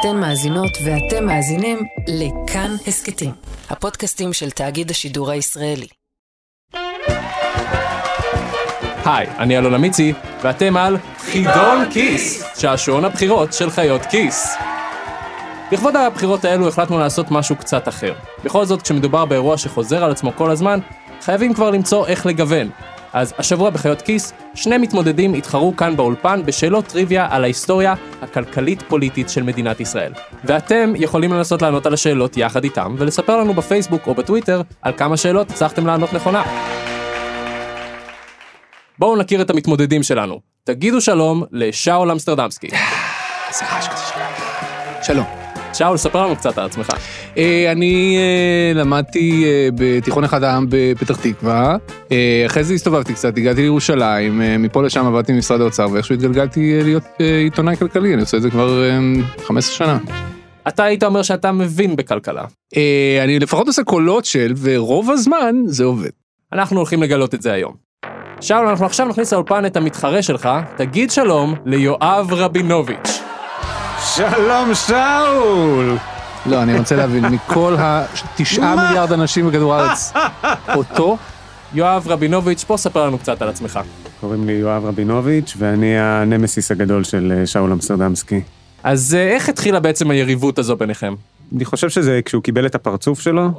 אתן מאזינות ואתם מאזינים לכאן הסכתים, הפודקאסטים של תאגיד השידור הישראלי. היי, אני אלון אמיצי, ואתם על חידון כיס, שעשועון הבחירות של חיות כיס. לכבוד הבחירות האלו החלטנו לעשות משהו קצת אחר. בכל זאת, כשמדובר באירוע שחוזר על עצמו כל הזמן, חייבים כבר למצוא איך לגוון. אז השבוע בחיות כיס, שני מתמודדים התחרו כאן באולפן בשאלות טריוויה על ההיסטוריה הכלכלית-פוליטית של מדינת ישראל. ואתם יכולים לנסות לענות על השאלות יחד איתם, ולספר לנו בפייסבוק או בטוויטר על כמה שאלות הצלחתם לענות נכונה. בואו נכיר את המתמודדים שלנו. תגידו שלום לשאול אמסטרדמסקי. שלום. שאול, ספר לנו קצת על עצמך. אה, אני אה, למדתי אה, בתיכון אחד העם בפתח תקווה, אחרי זה הסתובבתי קצת, הגעתי לירושלים, מפה לשם עבדתי במשרד האוצר, ואיכשהו התגלגלתי להיות עיתונאי כלכלי, אני עושה את זה כבר אה, 15 שנה. אתה היית אומר שאתה מבין בכלכלה. אני לפחות עושה קולות של, ורוב הזמן זה עובד. אנחנו הולכים לגלות את זה היום. שאול, אנחנו עכשיו נכניס לאולפן את המתחרה שלך, תגיד שלום ליואב רבינוביץ'. שלום שאול! לא, אני רוצה להבין, מכל התשעה מיליארד אנשים בכדור הארץ, אותו? יואב רבינוביץ', בוא ספר לנו קצת על עצמך. קוראים לי יואב רבינוביץ', ואני הנמסיס הגדול של אה, שאול אמסטרדמסקי. אז אה, איך התחילה בעצם היריבות הזו ביניכם? אני חושב שזה כשהוא קיבל את הפרצוף שלו,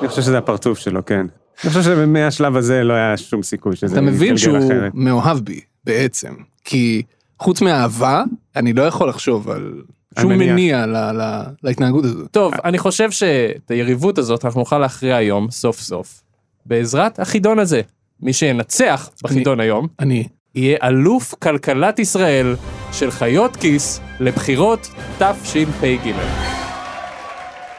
אני חושב שזה הפרצוף שלו, כן. אני חושב שמהשלב הזה לא היה שום סיכוי שזה אתה מבין שהוא. מאוהב בי, בעצם. כי חוץ מאהבה, אני לא יכול לחשוב על שום. מניע ל- ל- להתנהגות הזאת. טוב, אני חושב שאת היריבות הזאת אנחנו נוכל להכריע היום, סוף סוף, בעזרת החידון הזה. מי שינצח בחידון היום, אני. יהיה אלוף כלכלת ישראל של חיות כיס לבחירות תשפ"ג.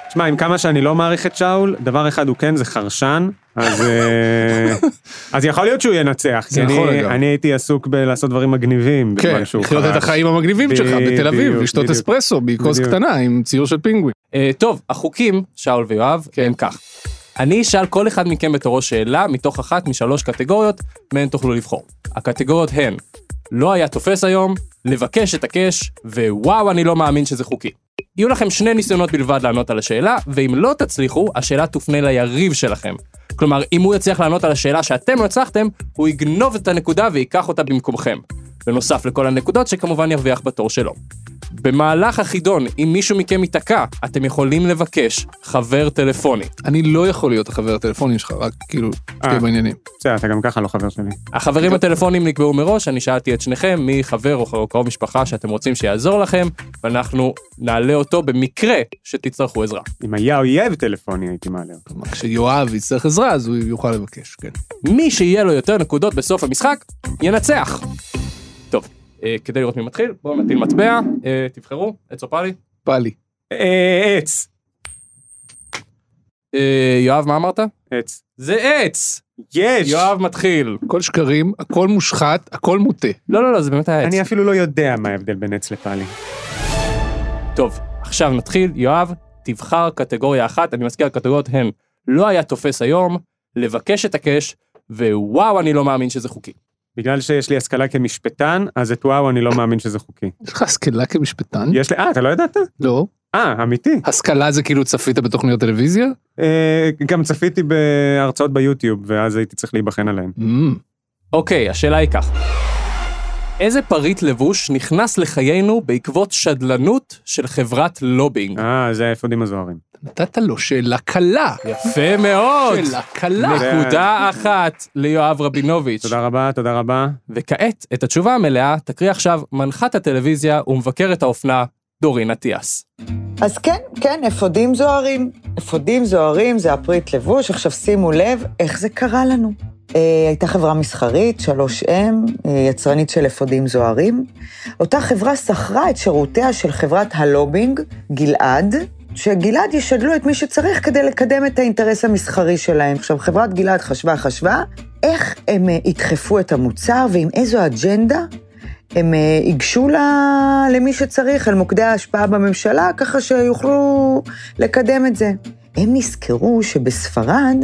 תשמע, עם כמה שאני לא מעריך את שאול, דבר אחד הוא כן, זה חרשן, אז, אה, אז יכול להיות שהוא ינצח, כי אני. אני הייתי עסוק בלעשות דברים מגניבים. כן, לחיות את. החיים המגניבים שלך בתל אביב, לשתות. אספרסו בכוס. קטנה עם ציור של פינגווין. אה, טוב, החוקים, שאול ויואב, כן. הם כך. אני אשאל כל אחד מכם בתורו שאלה מתוך אחת משלוש קטגוריות, מהן תוכלו לבחור. הקטגוריות הן, לא היה תופס היום, לבקש את הקש, ווואו אני לא מאמין שזה חוקי. יהיו לכם שני ניסיונות בלבד לענות על השאלה, ואם לא תצליחו, השאלה תופנה ליריב שלכם. כלומר, אם הוא יצליח לענות על השאלה שאתם לא הצלחתם, הוא יגנוב את הנקודה וייקח אותה במקומכם. בנוסף לכל הנקודות שכמובן ירוויח בתור שלו. במהלך החידון, אם מישהו מכם ייתקע, אתם יכולים לבקש חבר טלפוני. אני לא יכול להיות החבר הטלפוני שלך, רק כאילו, תהיה אה. בעניינים. בסדר, אתה גם ככה לא חבר שלי. החברים הטלפונים נקבעו מראש, אני שאלתי את שניכם מי חבר או קרוב משפחה שאתם רוצים שיעזור לכם, ואנחנו נעלה אותו במקרה שתצטרכו עזרה. אם היה אויב טלפוני הייתי מעלה אותו. כלומר, כשיואב יצטרך עזרה, אז הוא יוכל לבקש, כן. מי שיהיה לו יותר נקודות בסוף המשחק, ינצח. טוב, אה, כדי לראות מי מתחיל, בואו נטיל מטבע, אה, תבחרו, עץ או פאלי. בא לי. אה, עץ. יואב, מה אמרת? עץ. זה עץ! יש! יואב מתחיל. הכל שקרים, הכל מושחת, הכל מוטה. לא, לא, לא, זה באמת היה עץ. אני אפילו לא יודע מה ההבדל בין עץ לפאלי. טוב, עכשיו נתחיל. יואב, תבחר קטגוריה אחת, אני מזכיר, הקטגוריות הן לא היה תופס היום, לבקש את הקש, ווואו, אני לא מאמין שזה חוקי. בגלל שיש לי השכלה כמשפטן, אז את וואו אני לא מאמין שזה חוקי. יש לך השכלה כמשפטן? יש לי, אה, אתה לא ידעת? לא. אה, אמיתי. השכלה זה כאילו צפית בתוכניות טלוויזיה? אה, גם צפיתי בהרצאות ביוטיוב, ואז הייתי צריך להיבחן עליהן. Mm. אוקיי, השאלה היא כך. איזה פריט לבוש נכנס לחיינו בעקבות שדלנות של חברת לובינג? אה, זה האפודים הזוהרים. נתת לו שאלה קלה. יפה מאוד! שאלה קלה. נקודה אחת ליואב רבינוביץ'. תודה רבה, תודה רבה. וכעת, את התשובה המלאה תקריא עכשיו מנחת הטלוויזיה ומבקרת האופנה דורין אטיאס. אז כן, כן, אפודים זוהרים. אפודים זוהרים זה הפריט לבוש. עכשיו שימו לב איך זה קרה לנו. אה, הייתה חברה מסחרית, 3M, אה, יצרנית של אפודים זוהרים. אותה חברה שכרה את שירותיה של חברת הלובינג, גלעד, שגלעד ישדלו את מי שצריך כדי לקדם את האינטרס המסחרי שלהם. עכשיו, חברת גלעד חשבה, חשבה, איך הם אה, ידחפו את המוצר ועם איזו אג'נדה הם ייגשו למי שצריך, אל מוקדי ההשפעה בממשלה, ככה שיוכלו לקדם את זה. הם נזכרו שבספרד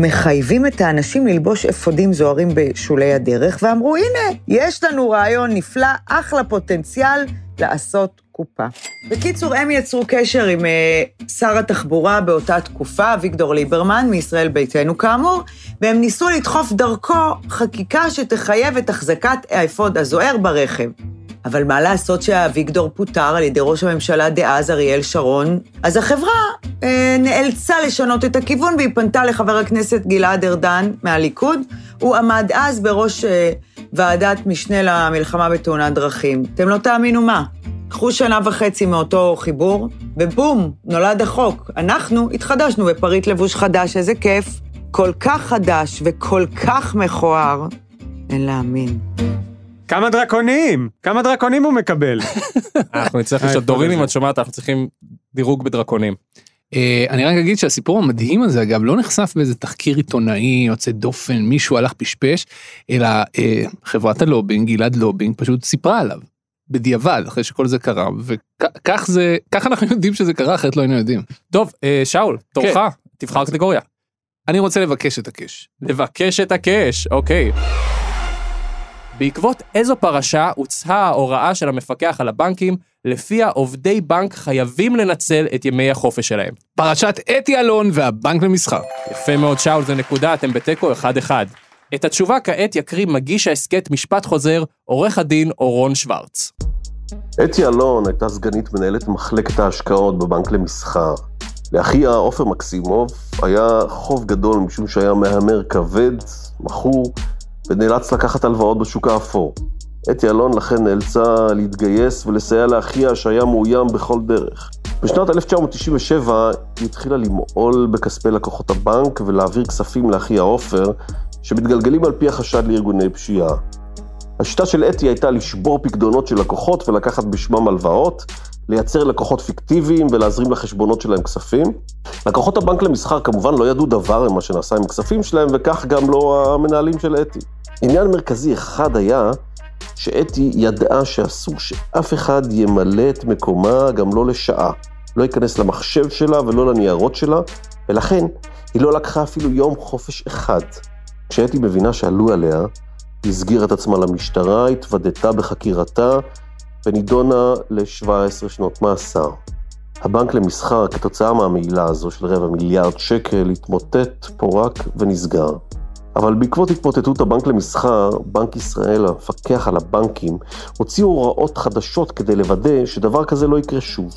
מחייבים את האנשים ללבוש אפודים זוהרים בשולי הדרך, ואמרו, הנה, יש לנו רעיון נפלא, אחלה פוטנציאל לעשות קופה. בקיצור, הם יצרו קשר עם אה, שר התחבורה באותה תקופה, אביגדור ליברמן, מישראל ביתנו כאמור, והם ניסו לדחוף דרכו חקיקה שתחייב את החזקת האפוד הזוהר ברכב. אבל מה לעשות שאביגדור פוטר על ידי ראש הממשלה דאז אריאל שרון? אז החברה אה, נאלצה לשנות את הכיוון והיא פנתה לחבר הכנסת גלעד ארדן מהליכוד. הוא עמד אז בראש אה, ועדת משנה למלחמה בתאונת דרכים. אתם לא תאמינו מה. קחו שנה וחצי מאותו חיבור, ובום, נולד החוק. אנחנו התחדשנו בפריט לבוש חדש, איזה כיף. כל כך חדש וכל כך מכוער, אין להאמין. כמה דרקונים! כמה דרקונים הוא מקבל? אנחנו נצטרך אה, לשאול, איפה דורין? אם את שומעת אנחנו צריכים דירוג בדרקונים. אה, אני רק אגיד שהסיפור המדהים הזה אגב לא נחשף באיזה תחקיר עיתונאי יוצא דופן מישהו הלך פשפש אלא אה, חברת הלובינג גלעד לובינג פשוט סיפרה עליו. בדיעבד אחרי שכל זה קרה וכך זה כך אנחנו יודעים שזה קרה אחרת לא היינו יודעים. טוב, אה, שאול, תורך, כן. תבחר קטגוריה. אני רוצה לבקש את הקש. לבקש את הקאש, אוקיי. בעקבות איזו פרשה הוצאה ההוראה של המפקח על הבנקים, לפיה עובדי בנק חייבים לנצל את ימי החופש שלהם. פרשת אתי אלון והבנק למסחר. יפה מאוד שאול, זה נקודה, אתם בתיקו 1-1. את התשובה כעת יקריא מגיש ההסכת משפט חוזר, עורך הדין אורון שוורץ. אתי אלון הייתה סגנית מנהלת מחלקת ההשקעות בבנק למסחר. לאחיה עופר מקסימוב היה חוב גדול משום שהיה מהמר כבד, מכור, ונאלץ לקחת הלוואות בשוק האפור. אתי אלון לכן נאלצה להתגייס ולסייע לאחיה שהיה מאוים בכל דרך. בשנת 1997 היא התחילה למעול בכספי לקוחות הבנק ולהעביר כספים לאחיה עופר, שמתגלגלים על פי החשד לארגוני פשיעה. השיטה של אתי הייתה לשבור פקדונות של לקוחות ולקחת בשמם הלוואות, לייצר לקוחות פיקטיביים ולהזרים לחשבונות שלהם כספים. לקוחות הבנק למסחר כמובן לא ידעו דבר ממה שנעשה עם הכספים שלהם, וכך גם לא המנהלים של אתי. עניין מרכזי אחד היה שאתי ידעה שאסור שאף אחד ימלא את מקומה גם לא לשעה. לא ייכנס למחשב שלה ולא לניירות שלה, ולכן היא לא לקחה אפילו יום חופש אחד. כשאתי מבינה שעלו עליה, היא הסגירה את עצמה למשטרה, התוודתה בחקירתה ונידונה ל-17 שנות מאסר. הבנק למסחר, כתוצאה מהמעילה הזו של רבע מיליארד שקל, התמוטט, פורק ונסגר. אבל בעקבות התמוטטות הבנק למסחר, בנק ישראל, המפקח על הבנקים, הוציאו הוראות חדשות כדי לוודא שדבר כזה לא יקרה שוב.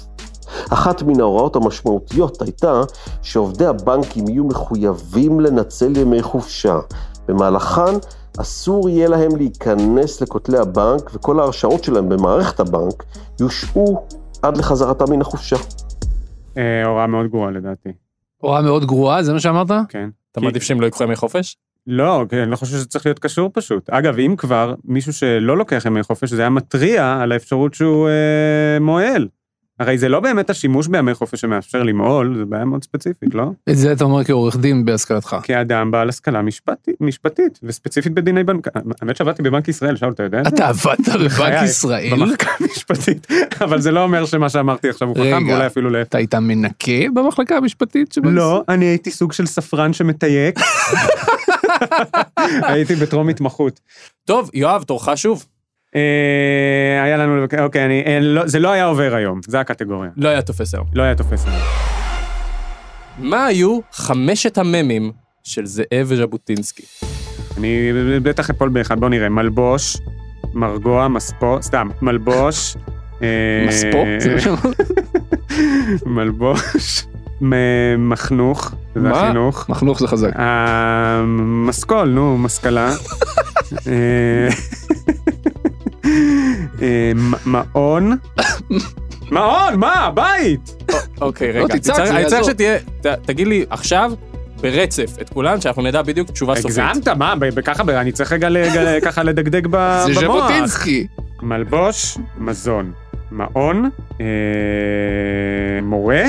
אחת מן ההוראות המשמעותיות הייתה שעובדי הבנקים יהיו מחויבים לנצל ימי חופשה. במהלכן אסור יהיה להם להיכנס לכותלי הבנק וכל ההרשאות שלהם במערכת הבנק יושעו עד לחזרתם מן החופשה. אה, הוראה מאוד גרועה לדעתי, הוראה מאוד גרועה זה מה שאמרת? כן. אתה מעדיף שהם לא ייקחו ימי חופש? לא, אני לא חושב שזה צריך להיות קשור פשוט. אגב, אם כבר, מישהו שלא לוקח ימי חופש, זה היה מתריע על האפשרות שהוא אה, מועל. הרי זה לא באמת השימוש בימי חופש שמאפשר למעול, זה בעיה מאוד ספציפית, לא? את זה אתה אומר כעורך דין בהשכלתך. כאדם בעל השכלה משפטית, משפטית, וספציפית בדיני בנק... האמת שעבדתי בבנק ישראל, שאול, אתה יודע את זה? אתה עבדת בבנק ישראל? במחלקה המשפטית, אבל זה לא אומר שמה שאמרתי עכשיו הוא חכם. ואולי אפילו להפך. אתה היית מנקה במחלקה המשפטית? לא, אני הייתי סוג של ספרן שמתייק. הייתי בטרום התמחות. טוב, יואב, תורך שוב. אה, היה לנו, אוקיי, אני, אה, לא- זה לא היה עובר היום, זה הקטגוריה. לא היה תופס היום. לא היה תופס היום. מה היו חמשת הממים של זאב וז'בוטינסקי? אני בטח אפול באחד, בוא נראה, מלבוש, מרגוע, מספו, סתם, מלבוש. אה, מספו? מלבוש, מחנוך, זה מה? החינוך. מחנוך זה חזק. אה, מסקול, נו, משכלה. אה, אה, מעון. מעון, מה? בית! אוקיי, לא, רגע. אני צריך. שתהיה, תגיד לי עכשיו, ברצף, את כולן, שאנחנו נדע בדיוק תשובה סופית. הגזמת? מה? ב- ככה, אני צריך רגע ל- ככה לדגדג ב- זה במוח. ז'בוטינסקי. מלבוש, מזון. מעון, אה, מורה,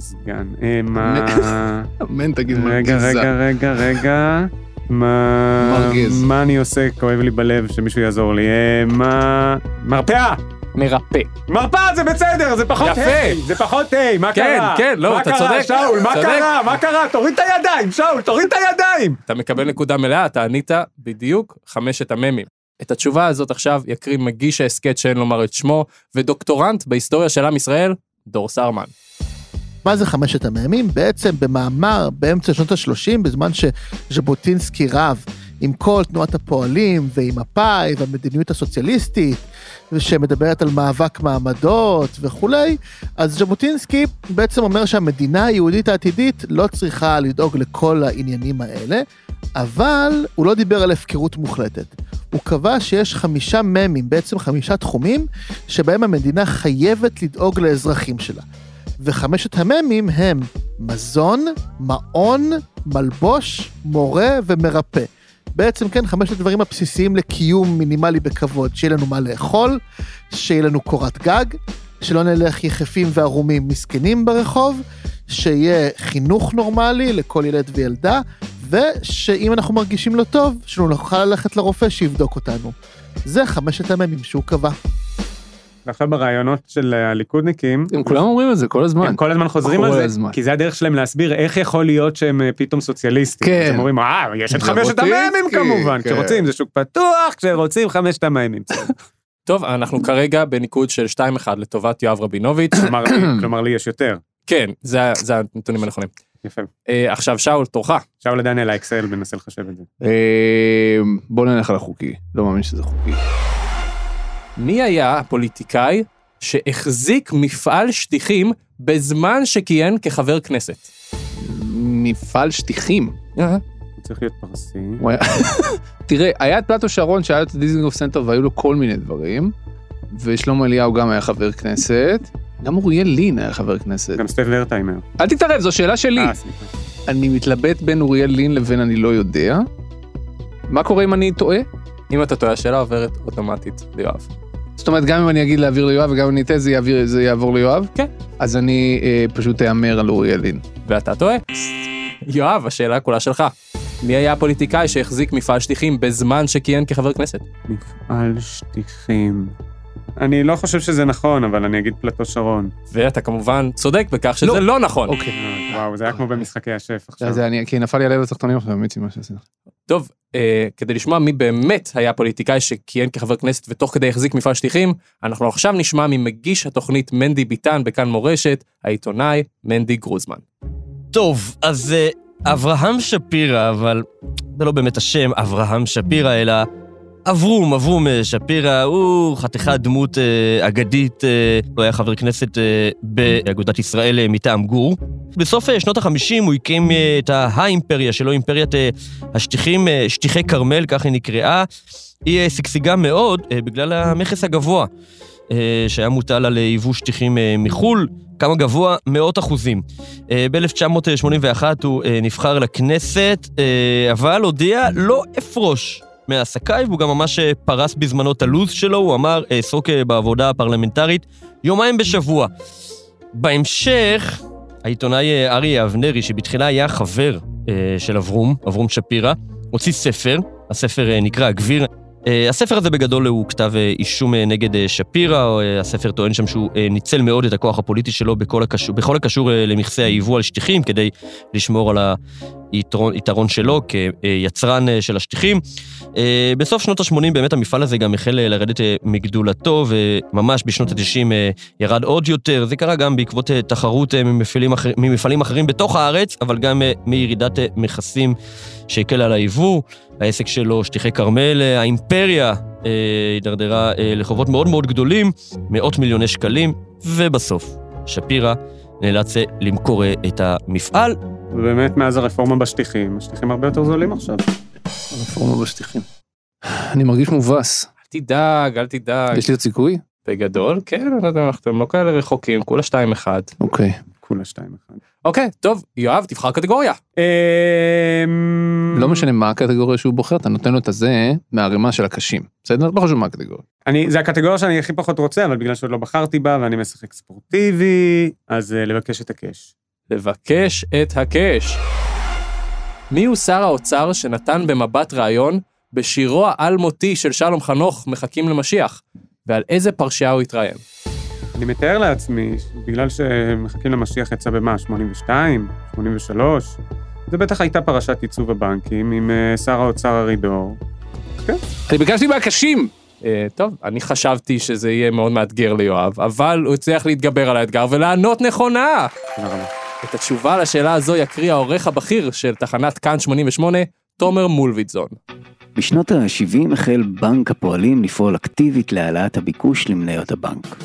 מזגן. אה, מה... אמן תגיד רגע, מרגיזה. רגע, רגע, רגע. מה... מרגיז. מה אני עושה? כואב לי בלב שמישהו יעזור לי. אה, מה... מרפאה! מרפא. מרפאה זה בסדר, זה פחות. היי, זה פחות היי, מה כן, קרה? כן, לא, מה אתה קרה, צודק. שאול, מה צודק. קרה? מה קרה? תוריד את הידיים, שאול, תוריד את הידיים! אתה מקבל נקודה מלאה, אתה ענית בדיוק חמשת הממים. את התשובה הזאת עכשיו יקריא מגיש ההסכת שאין לומר את שמו, ודוקטורנט בהיסטוריה של עם ישראל, דור סרמן. מה זה חמשת המ"מים? בעצם במאמר באמצע שנות ה-30, בזמן שז'בוטינסקי רב עם כל תנועת הפועלים ועם מפא"י והמדיניות הסוציאליסטית, ושמדברת על מאבק מעמדות וכולי, אז ז'בוטינסקי בעצם אומר שהמדינה היהודית העתידית לא צריכה לדאוג לכל העניינים האלה, אבל הוא לא דיבר על הפקרות מוחלטת. הוא קבע שיש חמישה מ"מים, בעצם חמישה תחומים, שבהם המדינה חייבת לדאוג לאזרחים שלה. וחמשת המ"מים הם מזון, מעון, מלבוש, מורה ומרפא. בעצם כן, חמשת הדברים הבסיסיים לקיום מינימלי בכבוד, שיהיה לנו מה לאכול, שיהיה לנו קורת גג, שלא נלך יחפים וערומים מסכנים ברחוב, שיהיה חינוך נורמלי לכל ילד וילדה, ושאם אנחנו מרגישים לא טוב, שנוכל ללכת לרופא שיבדוק אותנו. זה חמשת המ"מים שהוא קבע. ועכשיו ברעיונות של הליכודניקים, הם כולם אומרים את זה כל הזמן. הם כל הזמן חוזרים על כל זה, הזמן. כי זה הדרך שלהם להסביר איך יכול להיות שהם אה, פתאום סוציאליסטים. כן. הם אומרים, אה, יש את חמשת המ"מים כמובן, כן. כשרוצים זה שוק פתוח, כשרוצים חמשת המ"מים. טוב, אנחנו כרגע בניקוד של 2-1 לטובת יואב רבינוביץ'. כלומר, כלומר לי יש יותר. כן, זה, זה הנתונים הנכונים. יפה. אה, עכשיו, שאול, תורך. שאול דניאל האקסל מנסה לחשב את זה. אה, בוא נלך על החוקי, לא מאמין שזה חוקי. מי היה הפוליטיקאי שהחזיק מפעל שטיחים בזמן שכיהן כחבר כנסת? מפעל שטיחים. אה, צריך להיות פרסי. תראה, היה את פלטו שרון שהיה את דיזינגוף סנטר והיו לו כל מיני דברים, ושלמה אליהו גם היה חבר כנסת, גם אוריאל לין היה חבר כנסת. גם סטף ורטהיימר. אל תתערב, זו שאלה שלי. אה. אני מתלבט בין אוריאל לין לבין אני לא יודע. מה קורה אם אני טועה? אם אתה טועה, השאלה עוברת אוטומטית ליואב. זאת אומרת, גם אם אני אגיד להעביר ליואב וגם אם אני אטעה, זה, יעביר, זה יעבור ליואב? כן. אז אני אה, פשוט אהמר על אוריאל לין. ואתה טועה. יואב, השאלה כולה שלך. מי היה הפוליטיקאי שהחזיק מפעל שטיחים בזמן שכיהן כחבר כנסת? מפעל שטיחים. אני לא חושב שזה נכון, אבל אני אגיד פלטו שרון. ואתה כמובן צודק בכך שזה לא, לא. נכון. אוקיי. וואו, זה היה כמו במשחקי השף עכשיו. אז אני, כי נפל לי הלב לתחתונים עכשיו, מיצי מה שעשינו. טוב, אה, כדי לשמוע מי באמת היה פוליטיקאי שכיהן כחבר כנסת ותוך כדי החזיק מפעל שטיחים, אנחנו עכשיו נשמע ממגיש התוכנית מנדי ביטן בכאן מורשת, העיתונאי מנדי גרוזמן. טוב, אז אה, אברהם שפירא, אבל זה לא באמת השם אברהם שפירא, אלא אברום, אברום שפירא, הוא חתיכת דמות אה, אגדית, אה, הוא היה חבר כנסת אה, באגודת ישראל מטעם גור. בסוף שנות ה-50 הוא הקים את האימפריה שלו, אימפריית השטיחים, שטיחי כרמל, כך היא נקראה. היא שגשגה מאוד בגלל המכס הגבוה שהיה מוטל על יבוא שטיחים מחו"ל, כמה גבוה? מאות אחוזים. אה, ב-1981 הוא נבחר לכנסת, אבל הודיע לא אפרוש מעסקיי, והוא גם ממש אה, פרס בזמנו את הלו"ז שלו, הוא אמר, אעסוק אה, בעבודה הפרלמנטרית יומיים בשבוע. בהמשך, העיתונאי אה, אריה אבנרי, שבתחילה היה חבר אה, של אברום, אברום שפירא, הוציא ספר, הספר אה, נקרא הגביר. אה, הספר הזה בגדול הוא כתב אה, אישום אה, נגד אה, שפירא, אה, הספר טוען שם שהוא אה, ניצל מאוד את הכוח הפוליטי שלו בכל הקשור, בכל הקשור אה, למכסי היבוא על שטיחים, כדי לשמור על היתרון, היתרון שלו כיצרן אה, של השטיחים. אה, בסוף שנות ה-80 באמת המפעל הזה גם החל אה, לרדת מגדולתו, וממש בשנות ה-90 אה, ירד עוד יותר. זה קרה גם בעקבות תחרות ממפעלים, אחר, ממפעלים אחרים בתוך הארץ, אבל גם מירידת מכסים שהקלה על היבוא. העסק שלו, שטיחי כרמל, האימפריה הידרדרה לחובות מאוד מאוד גדולים, מאות מיליוני שקלים, ובסוף, שפירא נאלץ למכור את המפעל. ובאמת מאז הרפורמה בשטיחים, השטיחים הרבה יותר זולים עכשיו. רפורמה בשטיחים. אני מרגיש מובס. אל תדאג, אל תדאג. יש לי עוד סיכוי? בגדול, כן, אתם לא כאלה רחוקים, כולה 2-1. אוקיי. כולה שתיים אחד. אוקיי, טוב, יואב, תבחר קטגוריה. אמ, לא משנה מה הקטגוריה שהוא בוחר, אתה נותן לו את הזה מהערימה של הקשים. בסדר? לא חשוב מה הקטגוריה. אני, זה הקטגוריה שאני הכי פחות רוצה, אבל בגלל שעוד לא בחרתי בה ואני משחק ספורטיבי, אז uh, לבקש את הקאש. לבקש את הקאש. מי הוא שר האוצר שנתן במבט ראיון בשירו האלמותי של שלום חנוך, מחכים למשיח? ועל איזה פרשייה הוא התראיין? אני מתאר לעצמי, בגלל שמחכים למשיח יצא במה, 82, 83, זה בטח הייתה פרשת עיצוב הבנקים עם uh, שר האוצר ארידור. אני ביקשתי מהקשים. אה, טוב, אני חשבתי שזה יהיה מאוד מאתגר ליואב, אבל הוא הצליח להתגבר על האתגר ולענות נכונה. תודה רבה. את התשובה לשאלה הזו יקריא העורך הבכיר של תחנת כאן 88, תומר מולביטזון. בשנות ה-70 החל בנק הפועלים לפעול אקטיבית להעלאת הביקוש למניות הבנק.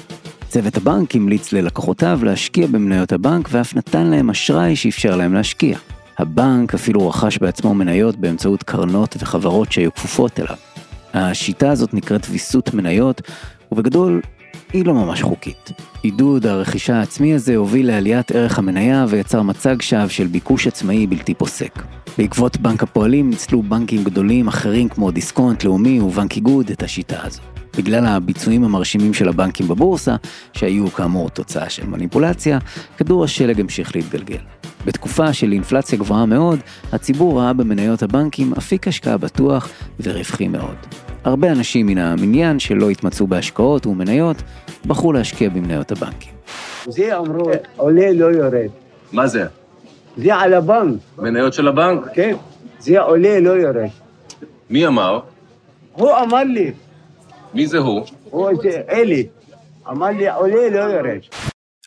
צוות הבנק המליץ ללקוחותיו להשקיע במניות הבנק ואף נתן להם אשראי שאפשר להם להשקיע. הבנק אפילו רכש בעצמו מניות באמצעות קרנות וחברות שהיו כפופות אליו. השיטה הזאת נקראת ויסות מניות, ובגדול היא לא ממש חוקית. עידוד הרכישה העצמי הזה הוביל לעליית ערך המניה ויצר מצג שווא של ביקוש עצמאי בלתי פוסק. בעקבות בנק הפועלים ניצלו בנקים גדולים אחרים כמו דיסקונט, לאומי ובנק איגוד את השיטה הזו. בגלל הביצועים המרשימים של הבנקים בבורסה, שהיו כאמור תוצאה של מניפולציה, כדור השלג המשיך להתגלגל. בתקופה של אינפלציה גבוהה מאוד, הציבור ראה במניות הבנקים אפיק השקעה בטוח ורווחי מאוד. הרבה אנשים מן המניין שלא התמצאו בהשקעות ומניות, בחרו להשקיע במניות הבנקים. זה אמרו, עולה לא יורד. מה זה? זה על הבנק, מניות של הבנק? כן? זה עולה לא יורד. מי אמר? הוא אמר לי, מי זה הוא? הוא זה אלי, אמר לי עולה לא יורד.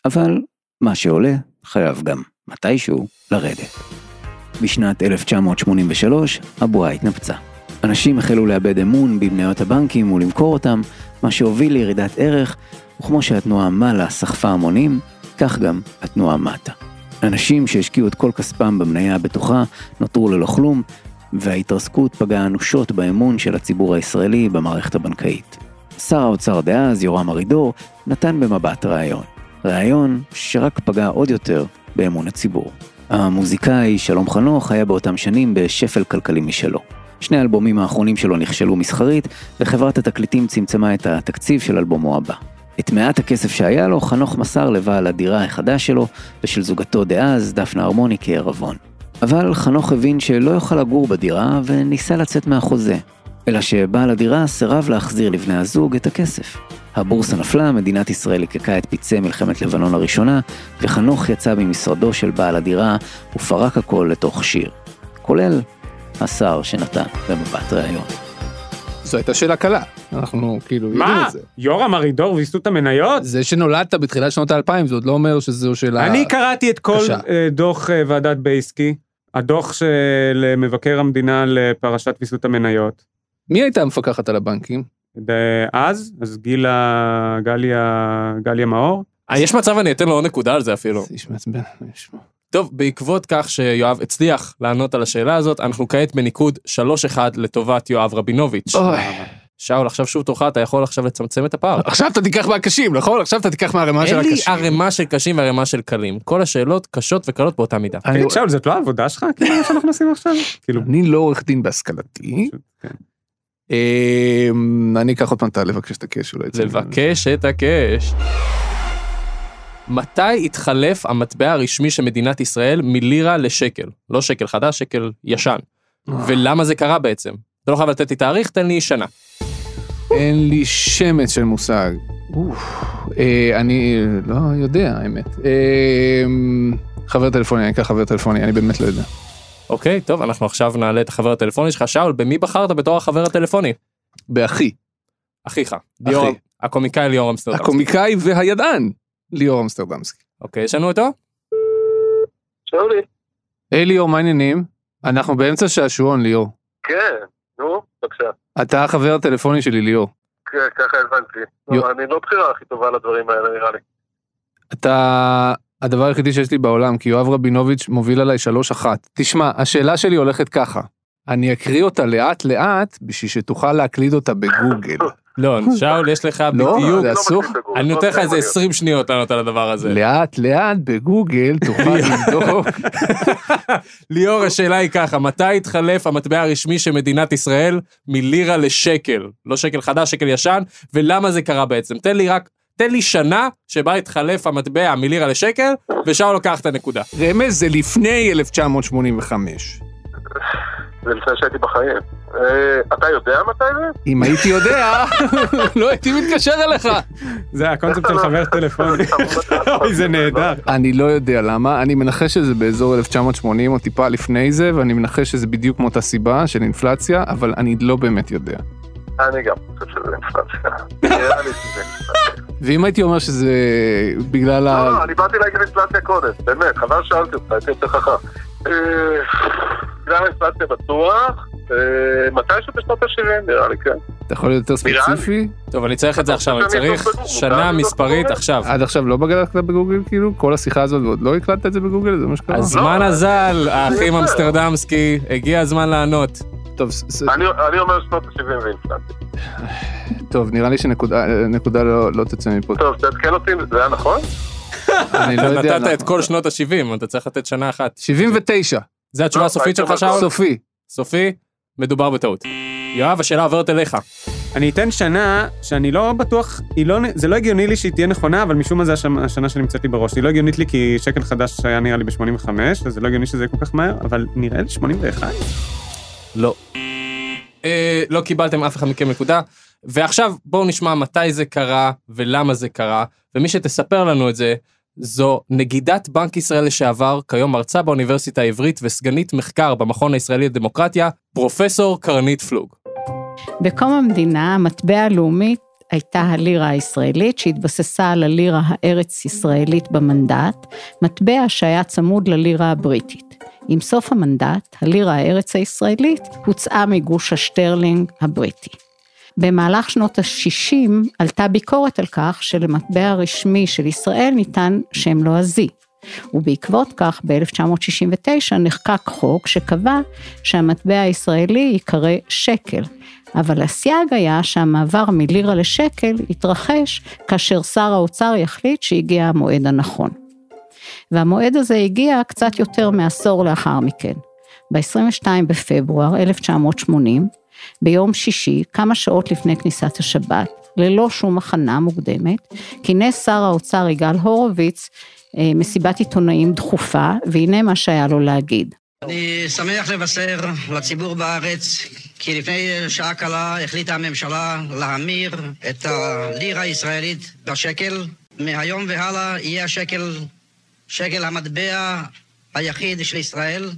אבל מה שעולה חייב גם מתישהו לרדת. בשנת 1983 הבועה התנפצה. אנשים החלו לאבד אמון במניות הבנקים ולמכור אותם, מה שהוביל לירידת ערך, וכמו שהתנועה מעלה סחפה המונים, כך גם התנועה מטה. אנשים שהשקיעו את כל כספם במניה הבטוחה נותרו ללא כלום, וההתרסקות פגעה אנושות באמון של הציבור הישראלי במערכת הבנקאית. שר האוצר דאז, יורם ארידור, נתן במבט ראיון. ראיון שרק פגע עוד יותר באמון הציבור. המוזיקאי שלום חנוך היה באותם שנים בשפל כלכלי משלו. שני האלבומים האחרונים שלו נכשלו מסחרית, וחברת התקליטים צמצמה את התקציב של אלבומו הבא. את מעט הכסף שהיה לו, חנוך מסר לבעל הדירה החדש שלו ושל זוגתו דאז, דפנה הרמוני, כערבון. אבל חנוך הבין שלא יוכל לגור בדירה וניסה לצאת מהחוזה. אלא שבעל הדירה סירב להחזיר לבני הזוג את הכסף. הבורסה נפלה, מדינת ישראל ליקקה את פצעי מלחמת לבנון הראשונה, וחנוך יצא ממשרדו של בעל הדירה ופרק הכל לתוך שיר. כולל השר שנתן במבט ראיון. זו הייתה שאלה קלה. אנחנו כאילו יודעים מה? את זה. יורם ארידור ויסות המניות? זה שנולדת בתחילת שנות האלפיים זה עוד לא אומר שזו שאלה... אני קראתי את כל קשה. אה, דוח אה, ועדת בייסקי, הדוח של מבקר המדינה לפרשת ויסות המניות. מי הייתה המפקחת על הבנקים? אז, אז גילה, גליה, גליה מאור. אה, יש מצב אני אתן לו עוד נקודה על זה אפילו. איש מעצבן. איש- טוב, בעקבות כך שיואב הצליח לענות על השאלה הזאת, אנחנו כעת בניקוד 3-1 לטובת יואב רבינוביץ'. אוי. שאול, עכשיו שוב תורך, אתה יכול עכשיו לצמצם את הפער. עכשיו אתה תיקח מהקשים, נכון? עכשיו אתה תיקח מהרמה של אין לי הקשים. ערימה של קשים וערימה של קלים. כל השאלות קשות וקלות באותה מידה. אני- תגיד, שאול, זאת לא העבודה שלך? כאילו, מה שאנחנו עושים עכשיו? כאילו, אני לא עורך דין בהשכלתי. כן. אמ, אני אקח עוד פעם את הלבקש את הקש אולי. לבקש את הקש. מתי התחלף המטבע הרשמי של מדינת ישראל מלירה לשקל? לא שקל חדש, שקל ישן. ולמה זה קרה בעצם? אתה לא חייב לתת לי תאריך, תן לי שנה. אין לי שמץ של מושג. אה, אני לא יודע, האמת. אה, חבר טלפוני, אני אקח חבר טלפוני, אני באמת לא יודע. אוקיי, טוב, אנחנו עכשיו נעלה את החבר הטלפוני שלך. שאול, במי בחרת בתור החבר הטלפוני? באחי, אחיך. ליאור, הקומיקאי ליאור אמסטרדם. הקומיקאי והידען, ליאור אמסטרדמסקי. אוקיי, יש לנו אותו? שאולי. היי ליאור, מה העניינים? אנחנו באמצע שעשועון, ליאור. כן, נו, בבקשה. אתה החבר הטלפוני שלי, ליאור. כן, ככה הבנתי. לא, אני לא בחירה הכי טובה לדברים האלה, נראה לי. אתה הדבר היחידי שיש לי בעולם, כי יואב רבינוביץ' מוביל עליי שלוש אחת. תשמע, השאלה שלי הולכת ככה. אני אקריא אותה לאט לאט בשביל שתוכל להקליד אותה בגוגל. לא, שאול, יש לך לא, בדיוק. אסור. אני נותן לך איזה 20 שניות לענות על הדבר הזה. לאט לאט בגוגל תוכל לבדוק. ליאור, השאלה היא ככה, מתי התחלף המטבע הרשמי של מדינת ישראל מלירה לשקל? לא שקל חדש, שקל ישן, ולמה זה קרה בעצם? תן לי רק, תן לי שנה שבה התחלף המטבע מלירה לשקל, ושאול לוקח את הנקודה. רמז זה לפני 1985. זה לפני שהייתי בחיים. אה, אתה יודע מתי זה? אם הייתי יודע, לא הייתי מתקשר אליך. זה הקונספט של חבר טלפוני. אוי, זה נהדר. אני לא יודע למה, אני מנחש שזה באזור 1980 או טיפה לפני זה, ואני מנחש שזה בדיוק מאותה סיבה של אינפלציה, אבל אני לא באמת יודע. אני גם חושב שזה אינפלציה. נראה לי שזה אינפלציה. ואם הייתי אומר שזה בגלל לא, ה... לא, אני באתי להגיד אינפלציה קודם, באמת, חבל שאלתי אותך, הייתי יותר חכם. אה, בגלל האינפלציה בטוח, אה, מתישהו בשנות ה-70 נראה לי, כן. אתה יכול להיות יותר. ספציפי? טוב, אני צריך את זה עכשיו, אני צריך. שנה מספרית עכשיו. עד עכשיו לא בגלת בגוגל כאילו? כל השיחה הזאת ועוד לא הקלטת את זה בגוגל? זה מה שקרה? הזמן לא, אזל, האחים. אמסטרדמסקי, הגיע הזמן לענות. טוב, אני אומר שנות ה-70 ואינפלציה. טוב, נראה לי שנקודה נקודה לא לא תצא מפה. טוב, תעדכן אותי, זה היה נכון? אני לא יודע. נתת את כל שנות ה-70, אתה צריך לתת שנה אחת. 79, זה התשובה לא, הסופית שלך, שאול? סופי. סופי? מדובר בטעות. יואב, השאלה עוברת אליך. אני אתן שנה שאני לא בטוח, לא, זה לא הגיוני לי שהיא תהיה נכונה, אבל משום מה זה השנה, השנה שנמצאת לי בראש. היא לא הגיונית לי כי שקל חדש היה נראה לי ב-85, אז זה לא הגיוני שזה יהיה כל כך מהר, אבל נראה לי 81. לא. אה, לא קיבלתם אף אחד מכם נקודה. ועכשיו בואו נשמע מתי זה קרה ולמה זה קרה, ומי שתספר לנו את זה, זו נגידת בנק ישראל לשעבר, כיום מרצה באוניברסיטה העברית וסגנית מחקר במכון הישראלי לדמוקרטיה, פרופסור קרנית פלוג. בקום המדינה, המטבע הלאומית הייתה הלירה הישראלית, שהתבססה על הלירה הארץ-ישראלית במנדט, מטבע שהיה צמוד ללירה הבריטית. עם סוף המנדט, הלירה הארץ-הישראלית הוצאה מגוש השטרלינג הבריטי. במהלך שנות ה-60 עלתה ביקורת על כך שלמטבע הרשמי של ישראל ניתן שם לועזי. ובעקבות כך ב-1969 נחקק חוק שקבע שהמטבע הישראלי ייקרא שקל. אבל הסייג היה שהמעבר מלירה לשקל יתרחש כאשר שר האוצר יחליט שהגיע המועד הנכון. והמועד הזה הגיע קצת יותר מעשור לאחר מכן. ב-22 בפברואר 1980, ביום שישי, כמה שעות לפני כניסת השבת, ללא שום הכנה מוקדמת, כינס שר האוצר יגאל הורוביץ אה, מסיבת עיתונאים דחופה, והנה מה שהיה לו להגיד. אני שמח לבשר לציבור בארץ כי לפני שעה קלה החליטה הממשלה להמיר את הלירה הישראלית בשקל. מהיום והלאה יהיה השקל שקל המטבע היחיד של ישראל.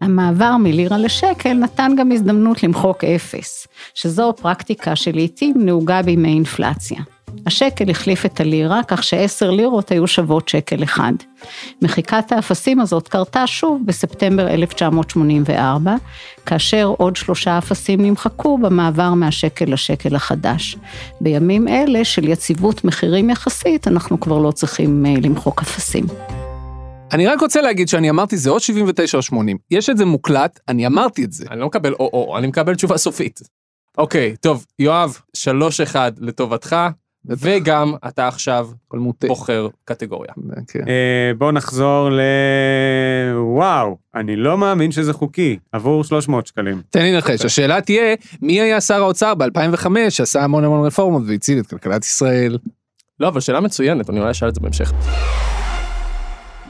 המעבר מלירה לשקל נתן גם הזדמנות למחוק אפס, שזו פרקטיקה שלעיתים נהוגה בימי אינפלציה. השקל החליף את הלירה, כך שעשר לירות היו שוות שקל אחד. מחיקת האפסים הזאת קרתה שוב בספטמבר 1984, כאשר עוד שלושה אפסים נמחקו במעבר מהשקל לשקל החדש. בימים אלה של יציבות מחירים יחסית, אנחנו כבר לא צריכים אה, למחוק אפסים. אני רק רוצה להגיד שאני אמרתי זה או 79 או 80. יש את זה מוקלט, אני אמרתי את זה. אני לא מקבל או-או, אני מקבל תשובה סופית. אוקיי, טוב, יואב, 3-1 לטובתך, וגם אתה עכשיו. בוחר קטגוריה. כן. אה, בואו נחזור ל... וואו, אני לא מאמין שזה חוקי, עבור 300 שקלים. תן לי לנחש, השאלה תהיה, מי היה שר האוצר ב-2005 שעשה המון המון רפורמות והציל את כלכלת ישראל? לא, אבל שאלה מצוינת, אני אולי אשאל את זה בהמשך.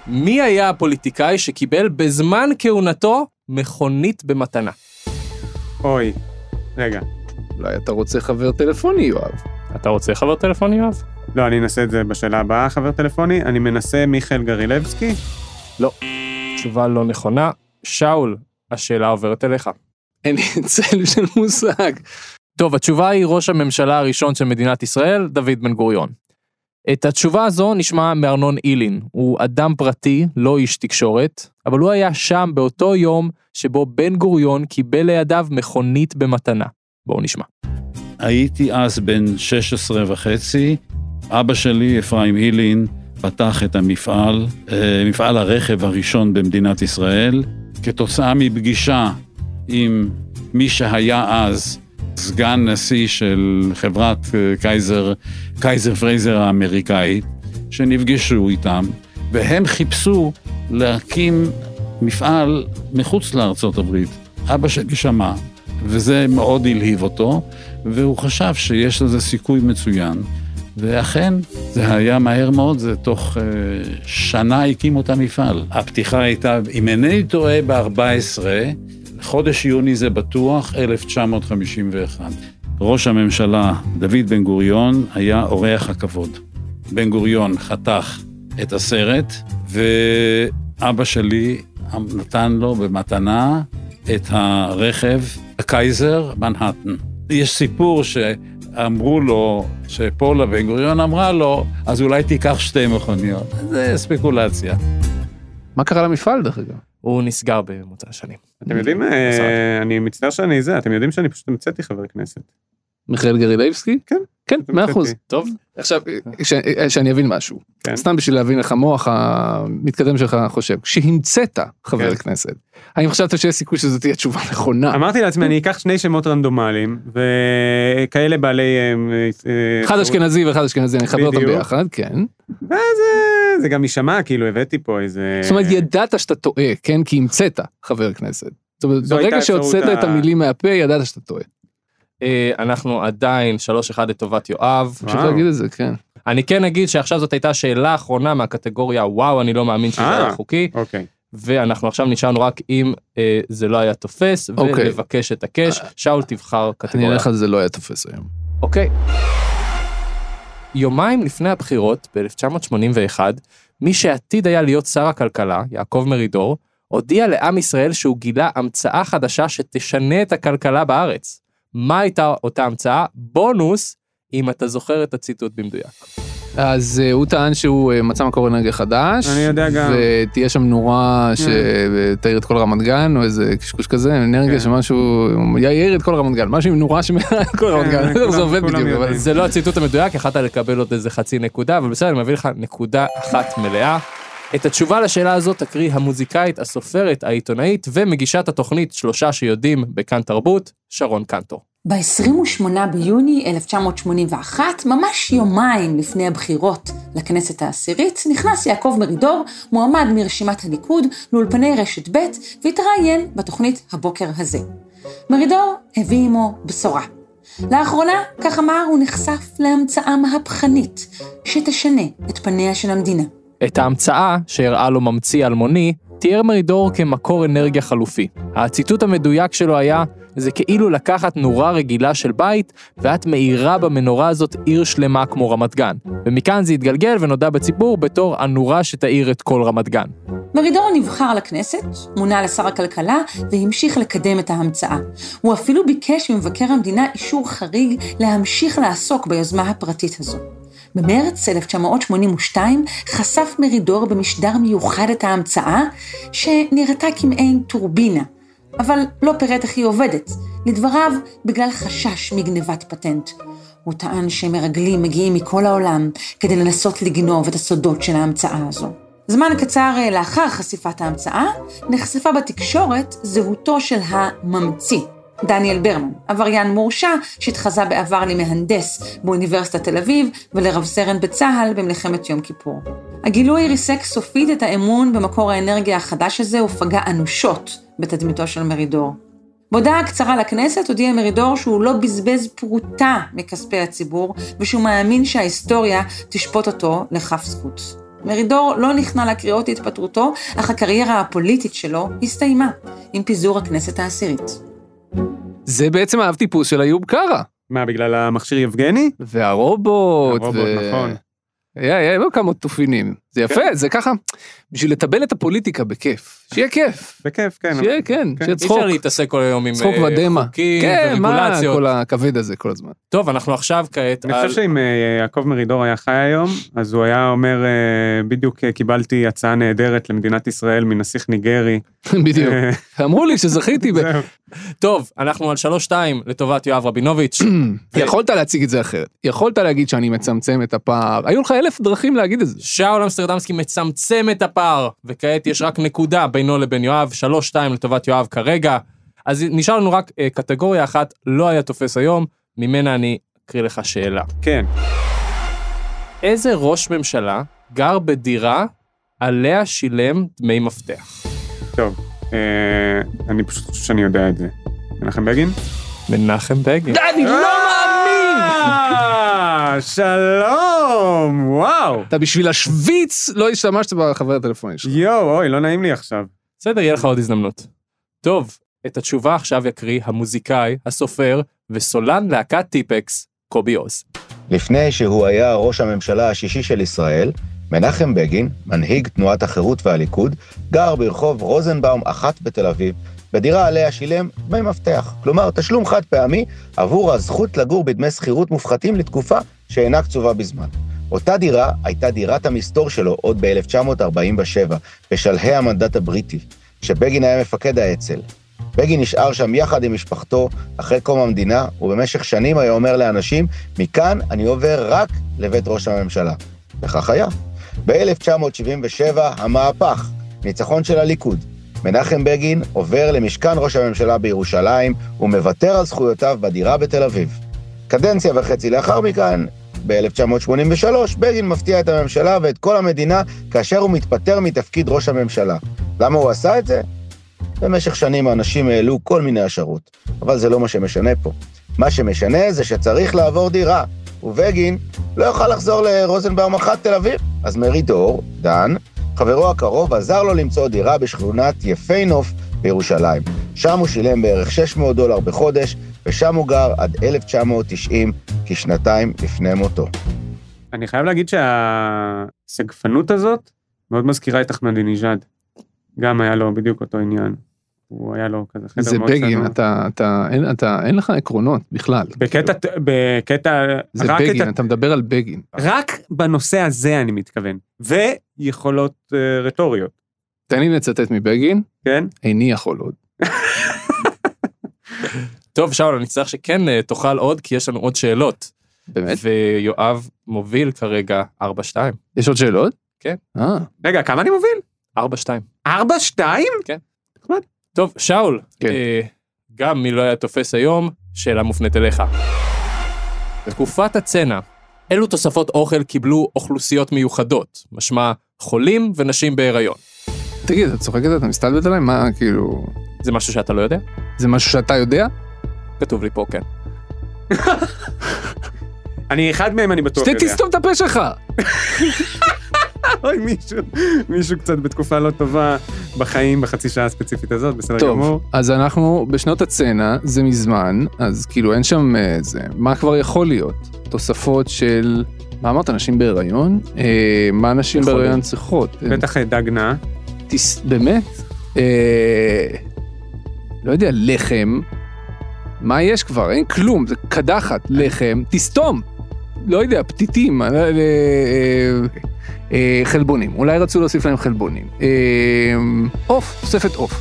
מי היה הפוליטיקאי שקיבל בזמן כהונתו מכונית במתנה? אוי, רגע. אולי אתה רוצה חבר טלפוני, יואב. אתה רוצה חבר טלפוני, יואב? לא, אני אנסה את זה בשאלה הבאה, חבר טלפוני. אני מנסה מיכאל גרילבסקי. לא. תשובה לא נכונה. שאול, השאלה עוברת אליך. אין לי צל של מושג. טוב, התשובה היא ראש הממשלה הראשון של מדינת ישראל, דוד בן גוריון. את התשובה הזו נשמע מארנון אילין. הוא אדם פרטי, לא איש תקשורת, אבל הוא היה שם באותו יום שבו בן גוריון קיבל לידיו מכונית במתנה. בואו נשמע. הייתי אז בן 16 וחצי, אבא שלי, אפרים אילין, פתח את המפעל, אה, מפעל הרכב הראשון במדינת ישראל, כתוצאה מפגישה עם מי שהיה אז סגן נשיא של חברת אה, קייזר, קייזר פרייזר האמריקאית, שנפגשו איתם, והם חיפשו להקים מפעל מחוץ לארצות הברית. אבא שלי שמע, וזה מאוד הלהיב אותו, והוא חשב שיש לזה סיכוי מצוין, ואכן, זה היה מהר מאוד, זה תוך uh, שנה הקימו את המפעל. הפתיחה הייתה, אם אינני טועה, ב-14, חודש יוני זה בטוח, 1951. ראש הממשלה דוד בן גוריון היה אורח הכבוד. בן גוריון חתך את הסרט, ואבא שלי נתן לו במתנה את הרכב, הקייזר, מנהטן. יש סיפור שאמרו לו, שפולה בן גוריון אמרה לו, אז אולי תיקח שתי מכוניות. זה ספקולציה. מה קרה למפעל דרך אגב? הוא נסגר במרוצת השנים. אתם יודעים, אה, אני מצטער שאני זה, אתם יודעים שאני פשוט המצאתי חבר כנסת. מיכאל גרילייבסקי? כן. כן, מאה אחוז. טוב. עכשיו, ש- שאני אבין משהו. כן. סתם בשביל להבין איך המוח המתקדם שלך חושב. כשהמצאת חבר כן. כנסת, האם חשבת שיש סיכוי שזו תהיה תשובה נכונה? אמרתי לעצמי, אני אקח שני שמות רנדומליים, וכאלה בעלי... אה, אה, אחד אשכנזי ואחד אשכנזי, אני אחבר אותם. ביחד, כן. ואז אה, זה גם יישמע, כאילו הבאתי פה איזה... זאת אומרת, ידעת שאתה טועה, כן? כי המצאת חבר כנסת. זאת אומרת, ברגע שהוצאת את המילים מהפה, ידעת שאתה טועה. אה, אנחנו עדיין 3-1 לטובת יואב. פשוט להגיד את זה, כן. אני כן אגיד שעכשיו זאת הייתה שאלה אחרונה מהקטגוריה וואו אני לא מאמין שזה אה, היה חוקי. אוקיי. ואנחנו עכשיו נשארנו רק אם אה, זה לא היה תופס אוקיי. ולבקש את הקש. שאול תבחר אני קטגוריה. אלך על זה לא היה תופס היום. אוקיי. יומיים לפני הבחירות ב-1981, מי שעתיד היה להיות שר הכלכלה, יעקב מרידור, הודיע לעם ישראל שהוא גילה המצאה חדשה שתשנה את הכלכלה בארץ. מה הייתה אותה המצאה? בונוס, אם אתה זוכר את הציטוט במדויק. אז אה, הוא טען שהוא אה, מצא מקור אנרגיה חדש. אני יודע גם. ותהיה שם נורה שתאיר את כל רמת גן, או איזה קשקוש כזה, אנרגיה כן. שמשהו, יאיר את כל רמת גן, משהו עם נורה שמאיר את כל רמת גן, לא יודע איך זה כולם- עובד בדיוק, אבל. זה לא הציטוט המדויק, יכלת לקבל עוד איזה חצי נקודה, אבל בסדר, אני מביא לך נקודה אחת מלאה. את התשובה לשאלה הזאת תקריא המוזיקאית, הסופרת, העיתונאית ומגישת התוכנית שלושה שיודעים בכאן תרבות, שרון קנטור. ב-28 ביוני 1981, ממש יומיים לפני הבחירות לכנסת העשירית, נכנס יעקב מרידור, מועמד מרשימת הליכוד, לאולפני רשת ב' והתראיין בתוכנית הבוקר הזה. מרידור הביא עמו בשורה. לאחרונה, כך אמר, הוא נחשף להמצאה מהפכנית, שתשנה את פניה של המדינה. את ההמצאה שהראה לו ממציא אלמוני, תיאר מרידור כמקור אנרגיה חלופי. הציטוט המדויק שלו היה, זה כאילו לקחת נורה רגילה של בית, ואת מאירה במנורה הזאת עיר שלמה כמו רמת גן. ומכאן זה התגלגל ונודע בציבור בתור הנורה שתאיר את כל רמת גן. מרידור נבחר לכנסת, מונה לשר הכלכלה והמשיך לקדם את ההמצאה. הוא אפילו ביקש ממבקר המדינה אישור חריג להמשיך לעסוק ביוזמה הפרטית הזו. במרץ 1982 חשף מרידור במשדר מיוחד את ההמצאה, שנראתה כמעין טורבינה, אבל לא פירט איך היא עובדת. לדבריו, בגלל חשש מגנבת פטנט. הוא טען שמרגלים מגיעים מכל העולם כדי לנסות לגנוב את הסודות של ההמצאה הזו. זמן קצר לאחר חשיפת ההמצאה, נחשפה בתקשורת זהותו של הממציא, דניאל ברמן, עבריין מורשע שהתחזה בעבר למהנדס באוניברסיטת תל אביב ולרב סרן בצה"ל במלחמת יום כיפור. הגילוי ריסק סופית את האמון במקור האנרגיה החדש הזה ופגע אנושות בתדמיתו של מרידור. בהודעה קצרה לכנסת הודיע מרידור שהוא לא בזבז פרוטה מכספי הציבור ושהוא מאמין שההיסטוריה תשפוט אותו לכף זכות. מרידור לא נכנע לקריאות להתפטרותו, אך הקריירה הפוליטית שלו הסתיימה עם פיזור הכנסת העשירית. זה בעצם האב טיפוס של איוב קרא. מה, בגלל המכשיר יבגני? והרובוט. הרובוט, נכון. היה, היה לו כמה תופינים. זה יפה, כן. זה ככה, בשביל לטבל את הפוליטיקה בכיף. שיהיה כיף. בכיף, כן. שיהיה, כן, שיהיה אי צחוק. אפשר להתעסק כל היום עם צחוק אה, ודמע. חוקים כן, מה ורגולציות. כל הכבד הזה כל הזמן. טוב, אנחנו עכשיו כעת אני על... חושב שאם אה, יעקב מרידור היה חי היום, אז הוא היה אומר, אה, בדיוק קיבלתי הצעה נהדרת למדינת ישראל מנסיך ניגרי. בדיוק. אמרו לי שזכיתי. ב-. טוב, אנחנו על 3-2 לטובת יואב רבינוביץ'. יכולת להציג את זה אחרת. יכולת להגיד שאני מצמצם את הפער. היו לך אלף דרכים להגיד את זה. שאול אמסטרדמסקי מצמצם את הפער, וכעת יש רק נקודה בינו לבין יואב, 3-2 לטובת יואב כרגע. אז נשאר לנו רק אה, קטגוריה אחת, לא היה תופס היום, ממנה אני אקריא לך שאלה. כן. איזה ראש ממשלה גר בדירה עליה שילם דמי מפתח? טוב, אה, אני פשוט חושב שאני יודע את זה. מנחם בגין? מנחם בגין. אני לא שלום, וואו. אתה בשביל השוויץ לא השתמשת בחבר הטלפוני שלך. יואו, אוי, לא נעים לי עכשיו. בסדר, יהיה לך עוד הזדמנות. טוב, את התשובה עכשיו יקריא המוזיקאי, הסופר וסולן להקת טיפקס, קובי עוז. לפני שהוא היה ראש הממשלה השישי של ישראל, מנחם בגין, מנהיג תנועת החירות והליכוד, גר ברחוב רוזנבאום אחת בתל אביב, בדירה עליה שילם דמי מפתח, כלומר תשלום חד פעמי עבור הזכות לגור בדמי שכירות מופחתים לתקופה שאינה קצובה בזמן. אותה דירה הייתה דירת המסתור שלו עוד ב-1947, בשלהי המנדט הבריטי, כשבגין היה מפקד האצ"ל. בגין נשאר שם יחד עם משפחתו אחרי קום המדינה, ובמשך שנים היה אומר לאנשים, מכאן אני עובר רק לבית ראש הממשלה. וכך היה. ב-1977, המהפך, ניצחון של הליכוד. מנחם בגין עובר למשכן ראש הממשלה בירושלים ומוותר על זכויותיו בדירה בתל אביב. קדנציה וחצי לאחר מכן, ב-1983, בגין מפתיע את הממשלה ואת כל המדינה כאשר הוא מתפטר מתפקיד ראש הממשלה. למה הוא עשה את זה? במשך שנים האנשים העלו כל מיני השערות, אבל זה לא מה שמשנה פה. מה שמשנה זה שצריך לעבור דירה, ובגין לא יוכל לחזור לרוזנבאום אחת תל אביב. אז מרידור, דן, חברו הקרוב, עזר לו למצוא דירה בשכונת יפי נוף בירושלים. שם הוא שילם בערך 600 דולר בחודש, ושם הוא גר עד 1990, כשנתיים לפני מותו. אני חייב להגיד שהסגפנות הזאת מאוד מזכירה את אחמדינג'אד. גם היה לו בדיוק אותו עניין. הוא היה לו כזה חדר זה מאוד בגין, צנוע. אתה, אתה, אין, אתה, אין לך עקרונות בכלל. בקטע, בקטע, זה רק בגין, את אתה מדבר על בגין. רק בנושא הזה אני מתכוון. ויכולות אה, רטוריות. תן לי לצטט מבגין, כן? איני יכול עוד. טוב, שאול, אני צריך שכן אה, תאכל עוד, כי יש לנו עוד שאלות. באמת? ויואב מוביל כרגע 4-2. יש עוד שאלות? כן. אה. רגע, כמה אני מוביל? 4-2. 4-2? כן. טוב, שאול, כן. אה, גם מי לא היה תופס היום, שאלה מופנית אליך. בתקופת הצנע, אילו תוספות אוכל קיבלו אוכלוסיות מיוחדות, משמע חולים ונשים בהיריון? תגיד, אתה צוחקת? אתה מסתלבט עליי? מה, כאילו... זה משהו שאתה לא יודע? זה משהו שאתה יודע? כתוב לי פה, כן. אני אחד מהם, אני בטוח יודע. תסתום את הפה שלך! אוי, מישהו, מישהו קצת בתקופה לא טובה בחיים, בחצי שעה הספציפית הזאת, בסדר טוב, גמור. אז אנחנו בשנות הצנע, זה מזמן, אז כאילו אין שם אה, זה, מה כבר יכול להיות? תוספות של, מה אמרת, נשים בהיריון? אה, מה נשים. בהיריון צריכות? בטח אה, דג נע. תס... באמת? אה, לא יודע, לחם, מה יש כבר? אין כלום, זה קדחת, לחם, תסתום. לא יודע, פתיתים, אה, אה, אה, אה, חלבונים, אולי רצו להוסיף להם חלבונים. אה, עוף, תוספת עוף.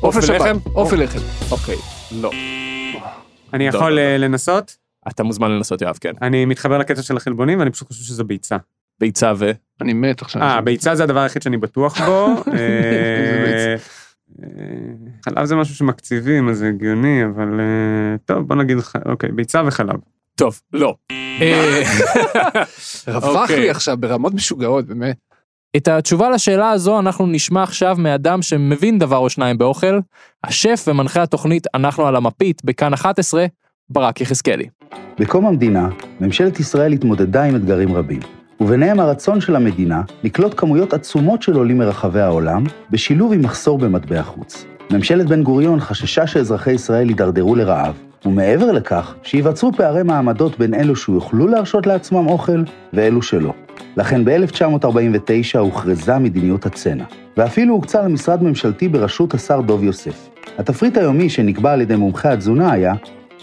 עוף לשבת, ולחם? עוף ולחם. אוקיי, לא. אני לא, יכול לא, אה, לנסות? אתה מוזמן לנסות, יואב, כן. אני מתחבר לקטע של החלבונים, ואני פשוט חושב שזו ביצה. ביצה ו... אני מת עכשיו. אה, ביצה זה הדבר היחיד שאני בטוח בו. אה, אה, חלב זה משהו שמקציבים, אז זה הגיוני, אבל אה, טוב, בוא נגיד, אוקיי, ביצה וחלב. טוב, לא. רווח אוקיי. לי עכשיו ברמות משוגעות, באמת. את התשובה לשאלה הזו אנחנו נשמע עכשיו מאדם שמבין דבר או שניים באוכל, השף ומנחה התוכנית אנחנו על המפית בכאן 11, ברק יחזקאלי. בקום המדינה, ממשלת ישראל התמודדה עם אתגרים רבים, וביניהם הרצון של המדינה לקלוט כמויות עצומות של עולים מרחבי העולם, בשילוב עם מחסור במטבע חוץ. ממשלת בן גוריון חששה שאזרחי ישראל יידרדרו לרעב, ומעבר לכך, שייווצרו פערי מעמדות בין אלו שיוכלו להרשות לעצמם אוכל, ואלו שלא. לכן ב-1949 הוכרזה מדיניות הצנע, ואפילו הוקצה למשרד ממשלתי בראשות השר דוב יוסף. התפריט היומי שנקבע על ידי מומחי התזונה היה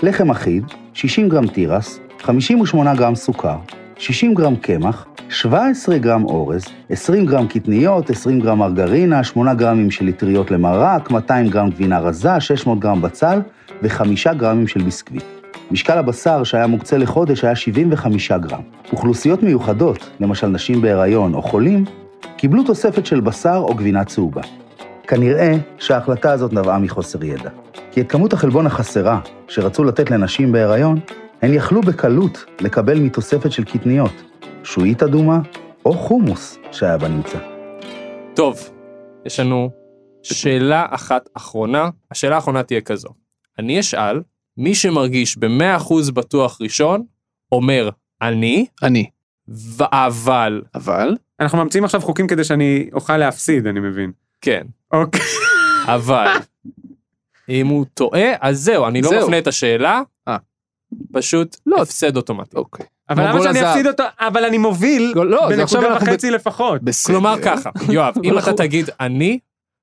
לחם אחיד, 60 גרם תירס, 58 גרם סוכר, 60 גרם קמח, 17 גרם אורז, 20 גרם קטניות, 20 גרם מרגרינה, 8 גרמים של אטריות למרק, 200 גרם גבינה רזה, 600 גרם בצל ו-5 גרמים של ביסקוויט. משקל הבשר שהיה מוקצה לחודש היה 75 גרם. אוכלוסיות מיוחדות, למשל נשים בהיריון או חולים, קיבלו תוספת של בשר או גבינה צהובה. כנראה שההחלטה הזאת נבעה מחוסר ידע. כי את כמות החלבון החסרה שרצו לתת לנשים בהיריון, הן יכלו בקלות לקבל מתוספת של קטניות, שועית אדומה או חומוס שהיה בנמצא. טוב, יש לנו שאלה אחת אחרונה, השאלה האחרונה תהיה כזו. אני אשאל, מי שמרגיש ב-100% בטוח ראשון, אומר אני, אני, ואבל, אבל, אנחנו ממציאים עכשיו חוקים כדי שאני אוכל להפסיד, אני מבין. כן, אוקיי. אבל, אם הוא טועה, אז זהו, אני לא זהו. מפנה את השאלה. פשוט לא. הפסד אוטומטי. אוקיי. אבל למה שאני. אפסיד אותו? אבל אני מוביל לא, עכשיו בנקודה וחצי לפחות. בסדר. כלומר ככה, יואב, אם אתה תגיד אני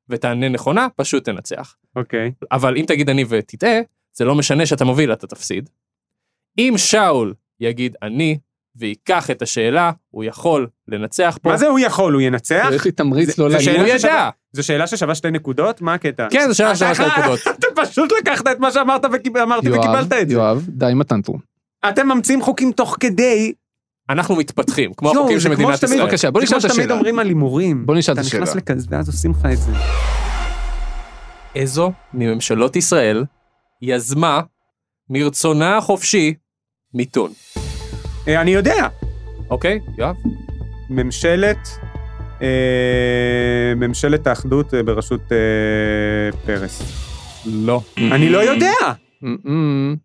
ותענה נכונה, פשוט תנצח. אוקיי. אבל אם תגיד אני ותטעה, זה לא משנה שאתה מוביל, אתה תפסיד. אם שאול יגיד אני וייקח את השאלה, הוא יכול לנצח פה. מה זה הוא יכול? הוא ינצח? יש לי תמריץ זה- לא זה להגיד. הוא ששווה- ידע. זו שאלה ששווה שתי נקודות? מה הקטע? כן, זו שאלה אתה שווה שתי נקודות. אתה פשוט לקחת את מה שאמרת ואמרתי וקיבלת את זה. יואב, די עם הטנטרום. אתם ממציאים חוקים תוך כדי. אנחנו מתפתחים, כמו החוקים זה של כמו מדינת שתמיד- ישראל. בבקשה, בוא זה נשאל כמו את שתמיד השאלה. אומרים על הימורים. בוא נשאל את אתה נכנס השאלה. לכזה ואז עושים לך את זה. איזו מממשלות ישראל יזמה מרצונה החופשי מיתון, אני יודע. אוקיי, יואב? ממשלת... אה, ממשלת האחדות אה, בראשות אה, פרס. לא. אני לא יודע.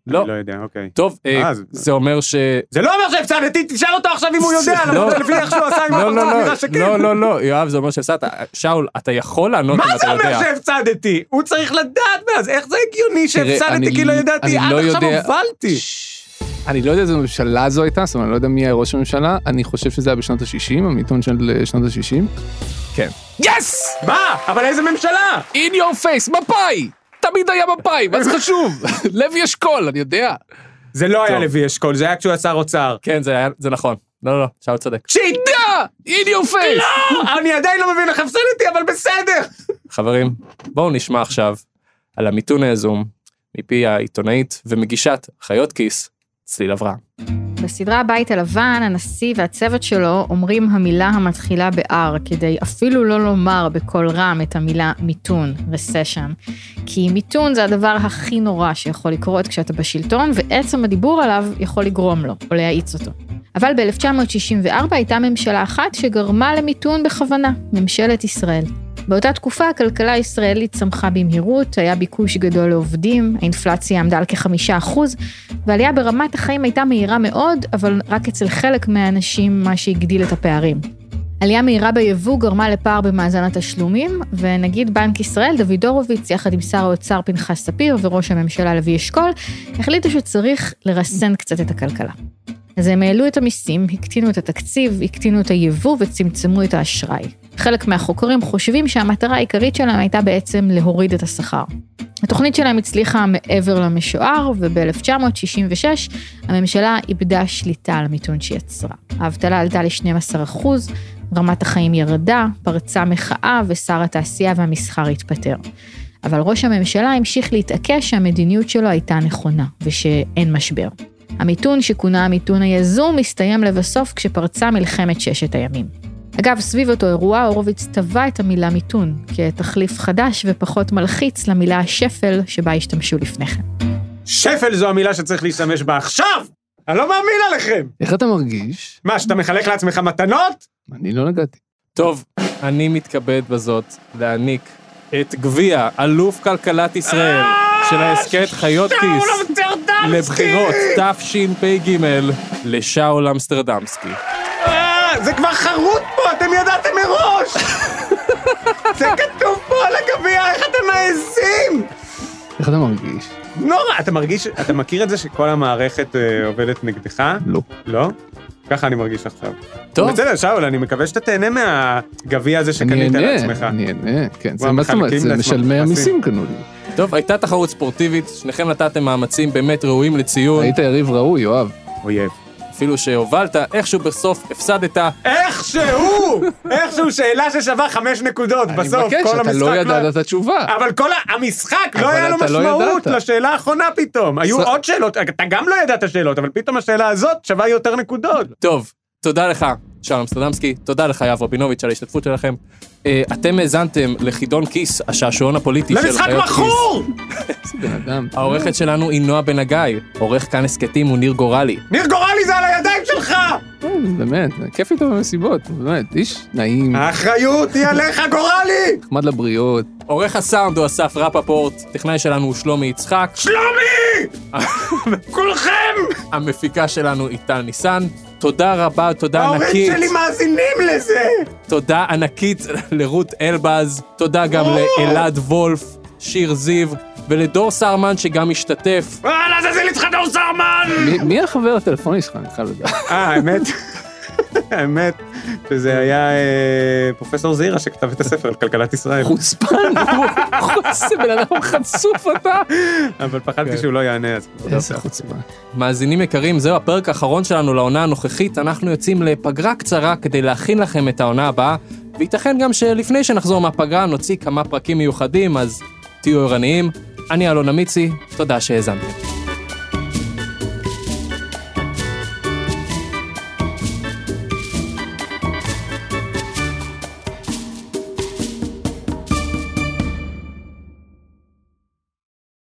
לא. אני לא יודע, אוקיי. טוב, אה, זה אומר ש... זה לא אומר שהפסדתי, תשאל אותו עכשיו אם הוא יודע, לא. למרות לפי איך שהוא עשה עם הפרצוף לא, נראה לא, שכן. לא, לא, לא, יואב, זה אומר שהפסדת. שאול, אתה יכול לענות אם מה אתה זה אומר יודע. שהפסדתי? הוא צריך לדעת מאז, איך זה הגיוני שהפסדתי כי לא ידעתי? עד עכשיו יודע- הובלתי. אני לא יודע איזה ממשלה זו הייתה, זאת אומרת, אני לא יודע מי היה ראש הממשלה, אני חושב שזה היה בשנות ה-60, המיתון של אה, שנות ה-60. כן. יס! מה? אבל איזה ממשלה? In your face, מפאי! תמיד היה מפאי, מה זה חשוב? לוי אשכול, אני יודע. זה לא היה. לוי אשכול, זה היה כשהוא היה שר אוצר. כן, זה היה- זה נכון. לא, לא, שאול צודק. שידע! In your face! לא! אני עדיין לא מבין איך הפסדתי, אבל בסדר. חברים, בואו נשמע עכשיו על המיתון היזום מפי העיתונאית ומגישת חיות כיס, צליל אברהם. בסדרה הבית הלבן, הנשיא והצוות שלו אומרים המילה המתחילה ב-R, כדי אפילו לא לומר בקול רם את המילה מיתון, recession. כי מיתון זה הדבר הכי נורא שיכול לקרות כשאתה בשלטון, ועצם הדיבור עליו יכול לגרום לו, או להאיץ אותו. אבל ב-1964 הייתה ממשלה אחת שגרמה למיתון בכוונה, ממשלת ישראל. באותה תקופה הכלכלה הישראלית צמחה במהירות, היה ביקוש גדול לעובדים, האינפלציה עמדה על כחמישה אחוז, ועלייה ברמת החיים הייתה מהירה מאוד, אבל רק אצל חלק מהאנשים מה שהגדיל את הפערים. עלייה מהירה ביבוא גרמה לפער במאזן התשלומים, ונגיד בנק ישראל, דוד הורוביץ, יחד עם שר האוצר פנחס ספיר וראש הממשלה לוי אשכול, החליטו שצריך לרסן קצת את הכלכלה. אז הם העלו את המיסים, הקטינו את התקציב, הקטינו את היבוא וצמצמו את האשראי. חלק מהחוקרים חושבים שהמטרה העיקרית שלהם הייתה בעצם להוריד את השכר. התוכנית שלהם הצליחה מעבר למשוער, וב-1966 הממשלה איבדה שליטה על המיתון שיצרה. האבטלה עלתה ל-12%, רמת החיים ירדה, פרצה מחאה ושר התעשייה והמסחר התפטר. אבל ראש הממשלה המשיך להתעקש שהמדיניות שלו הייתה נכונה, ושאין משבר. המיתון, שכונה המיתון היזום, הסתיים לבסוף כשפרצה מלחמת ששת הימים. אגב, סביב אותו אירוע, הורוביץ טבע את המילה מיתון, כתחליף חדש ופחות מלחיץ למילה השפל שבה השתמשו לפני כן. שפל זו המילה שצריך להשתמש בה עכשיו! אני לא מאמין עליכם! איך אתה מרגיש? מה, שאתה מחלק לעצמך מתנות? אני לא נגעתי. טוב, אני מתכבד בזאת להעניק את גביע אלוף כלכלת ישראל של ההסכת חיות כיס לבחירות תשפ"ג לשאול אמסטרדמסקי. זה כבר חרוט פה, אתם ידעתם מראש! זה כתוב פה על הגביע, איך אתם מעזים? איך אתה מרגיש? נורא, אתה מרגיש, אתה מכיר את זה שכל המערכת אה, עובדת נגדך? לא. לא? ככה אני מרגיש עכשיו. טוב. בסדר, שאול, אני מקווה שאתה תהנה מהגביע הזה שקנית לעצמך. אני אהנה, כן. זה מה זאת אומרת? זה משלמי. המיסים קנו לי. טוב, הייתה תחרות ספורטיבית, שניכם נתתם מאמצים באמת ראויים לציון. היית יריב ראוי, יואב. אויב. אפילו שהובלת, איכשהו בסוף הפסדת. איכשהו! איכשהו שאלה ששווה חמש נקודות אני בסוף, מבקש, כל אתה המשחק לא ידעת את התשובה. אבל כל המשחק לא היה לו לא משמעות. לשאלה האחרונה פתאום. היו עוד שאלות, אתה גם לא ידעת שאלות, אבל פתאום השאלה הזאת שווה יותר נקודות. טוב, תודה לך, שאול אמסטרדמסקי, תודה לך, יאב רבינוביץ', על ההשתתפות שלכם. אה, אתם האזנתם לחידון כיס, השעשועון הפוליטי של למשחק חיות כיס. מכור! בן אדם. העורכת שלנו היא נועה בן הגיא, עורך כאן הסכתים הוא ניר גורלי. ניר גורלי זה על הידיים שלך! כן, באמת, כיף איתו במסיבות, באמת, איש נעים, האחריות היא עליך גורלי! נחמד לבריות. עורך הסאונד הוא אסף רפפורט, טכנאי שלנו הוא שלומי יצחק. שלומי! כולכם! המפיקה שלנו היא טל ניסן. תודה רבה, תודה ההורים ענקית. שלי מאזינים לזה! תודה ענקית לרות אלבז, תודה גם! לאלעד וולף, שיר זיו, ולדור סרמן שגם השתתף. וואלה, זה זיל איתך דור סרמן! מי- החבר הטלפוני שלך? אני חייב לדעת. אה, האמת, האמת, שזה היה אה, פרופסור זירה שכתב את הספר על כלכלת ישראל. חוצפן, איזה בן אדם חצוף אתה. אבל פחדתי. שהוא לא יענה, אז... איזה חוצפה. מאזינים יקרים, זהו הפרק האחרון שלנו לעונה הנוכחית, אנחנו יוצאים לפגרה קצרה כדי להכין לכם את העונה הבאה, וייתכן גם שלפני שנחזור מהפגרה נוציא כמה פרקים מיוחדים, אז תהיו ערניים. אני אלון אמיצי, תודה שהאזנתם.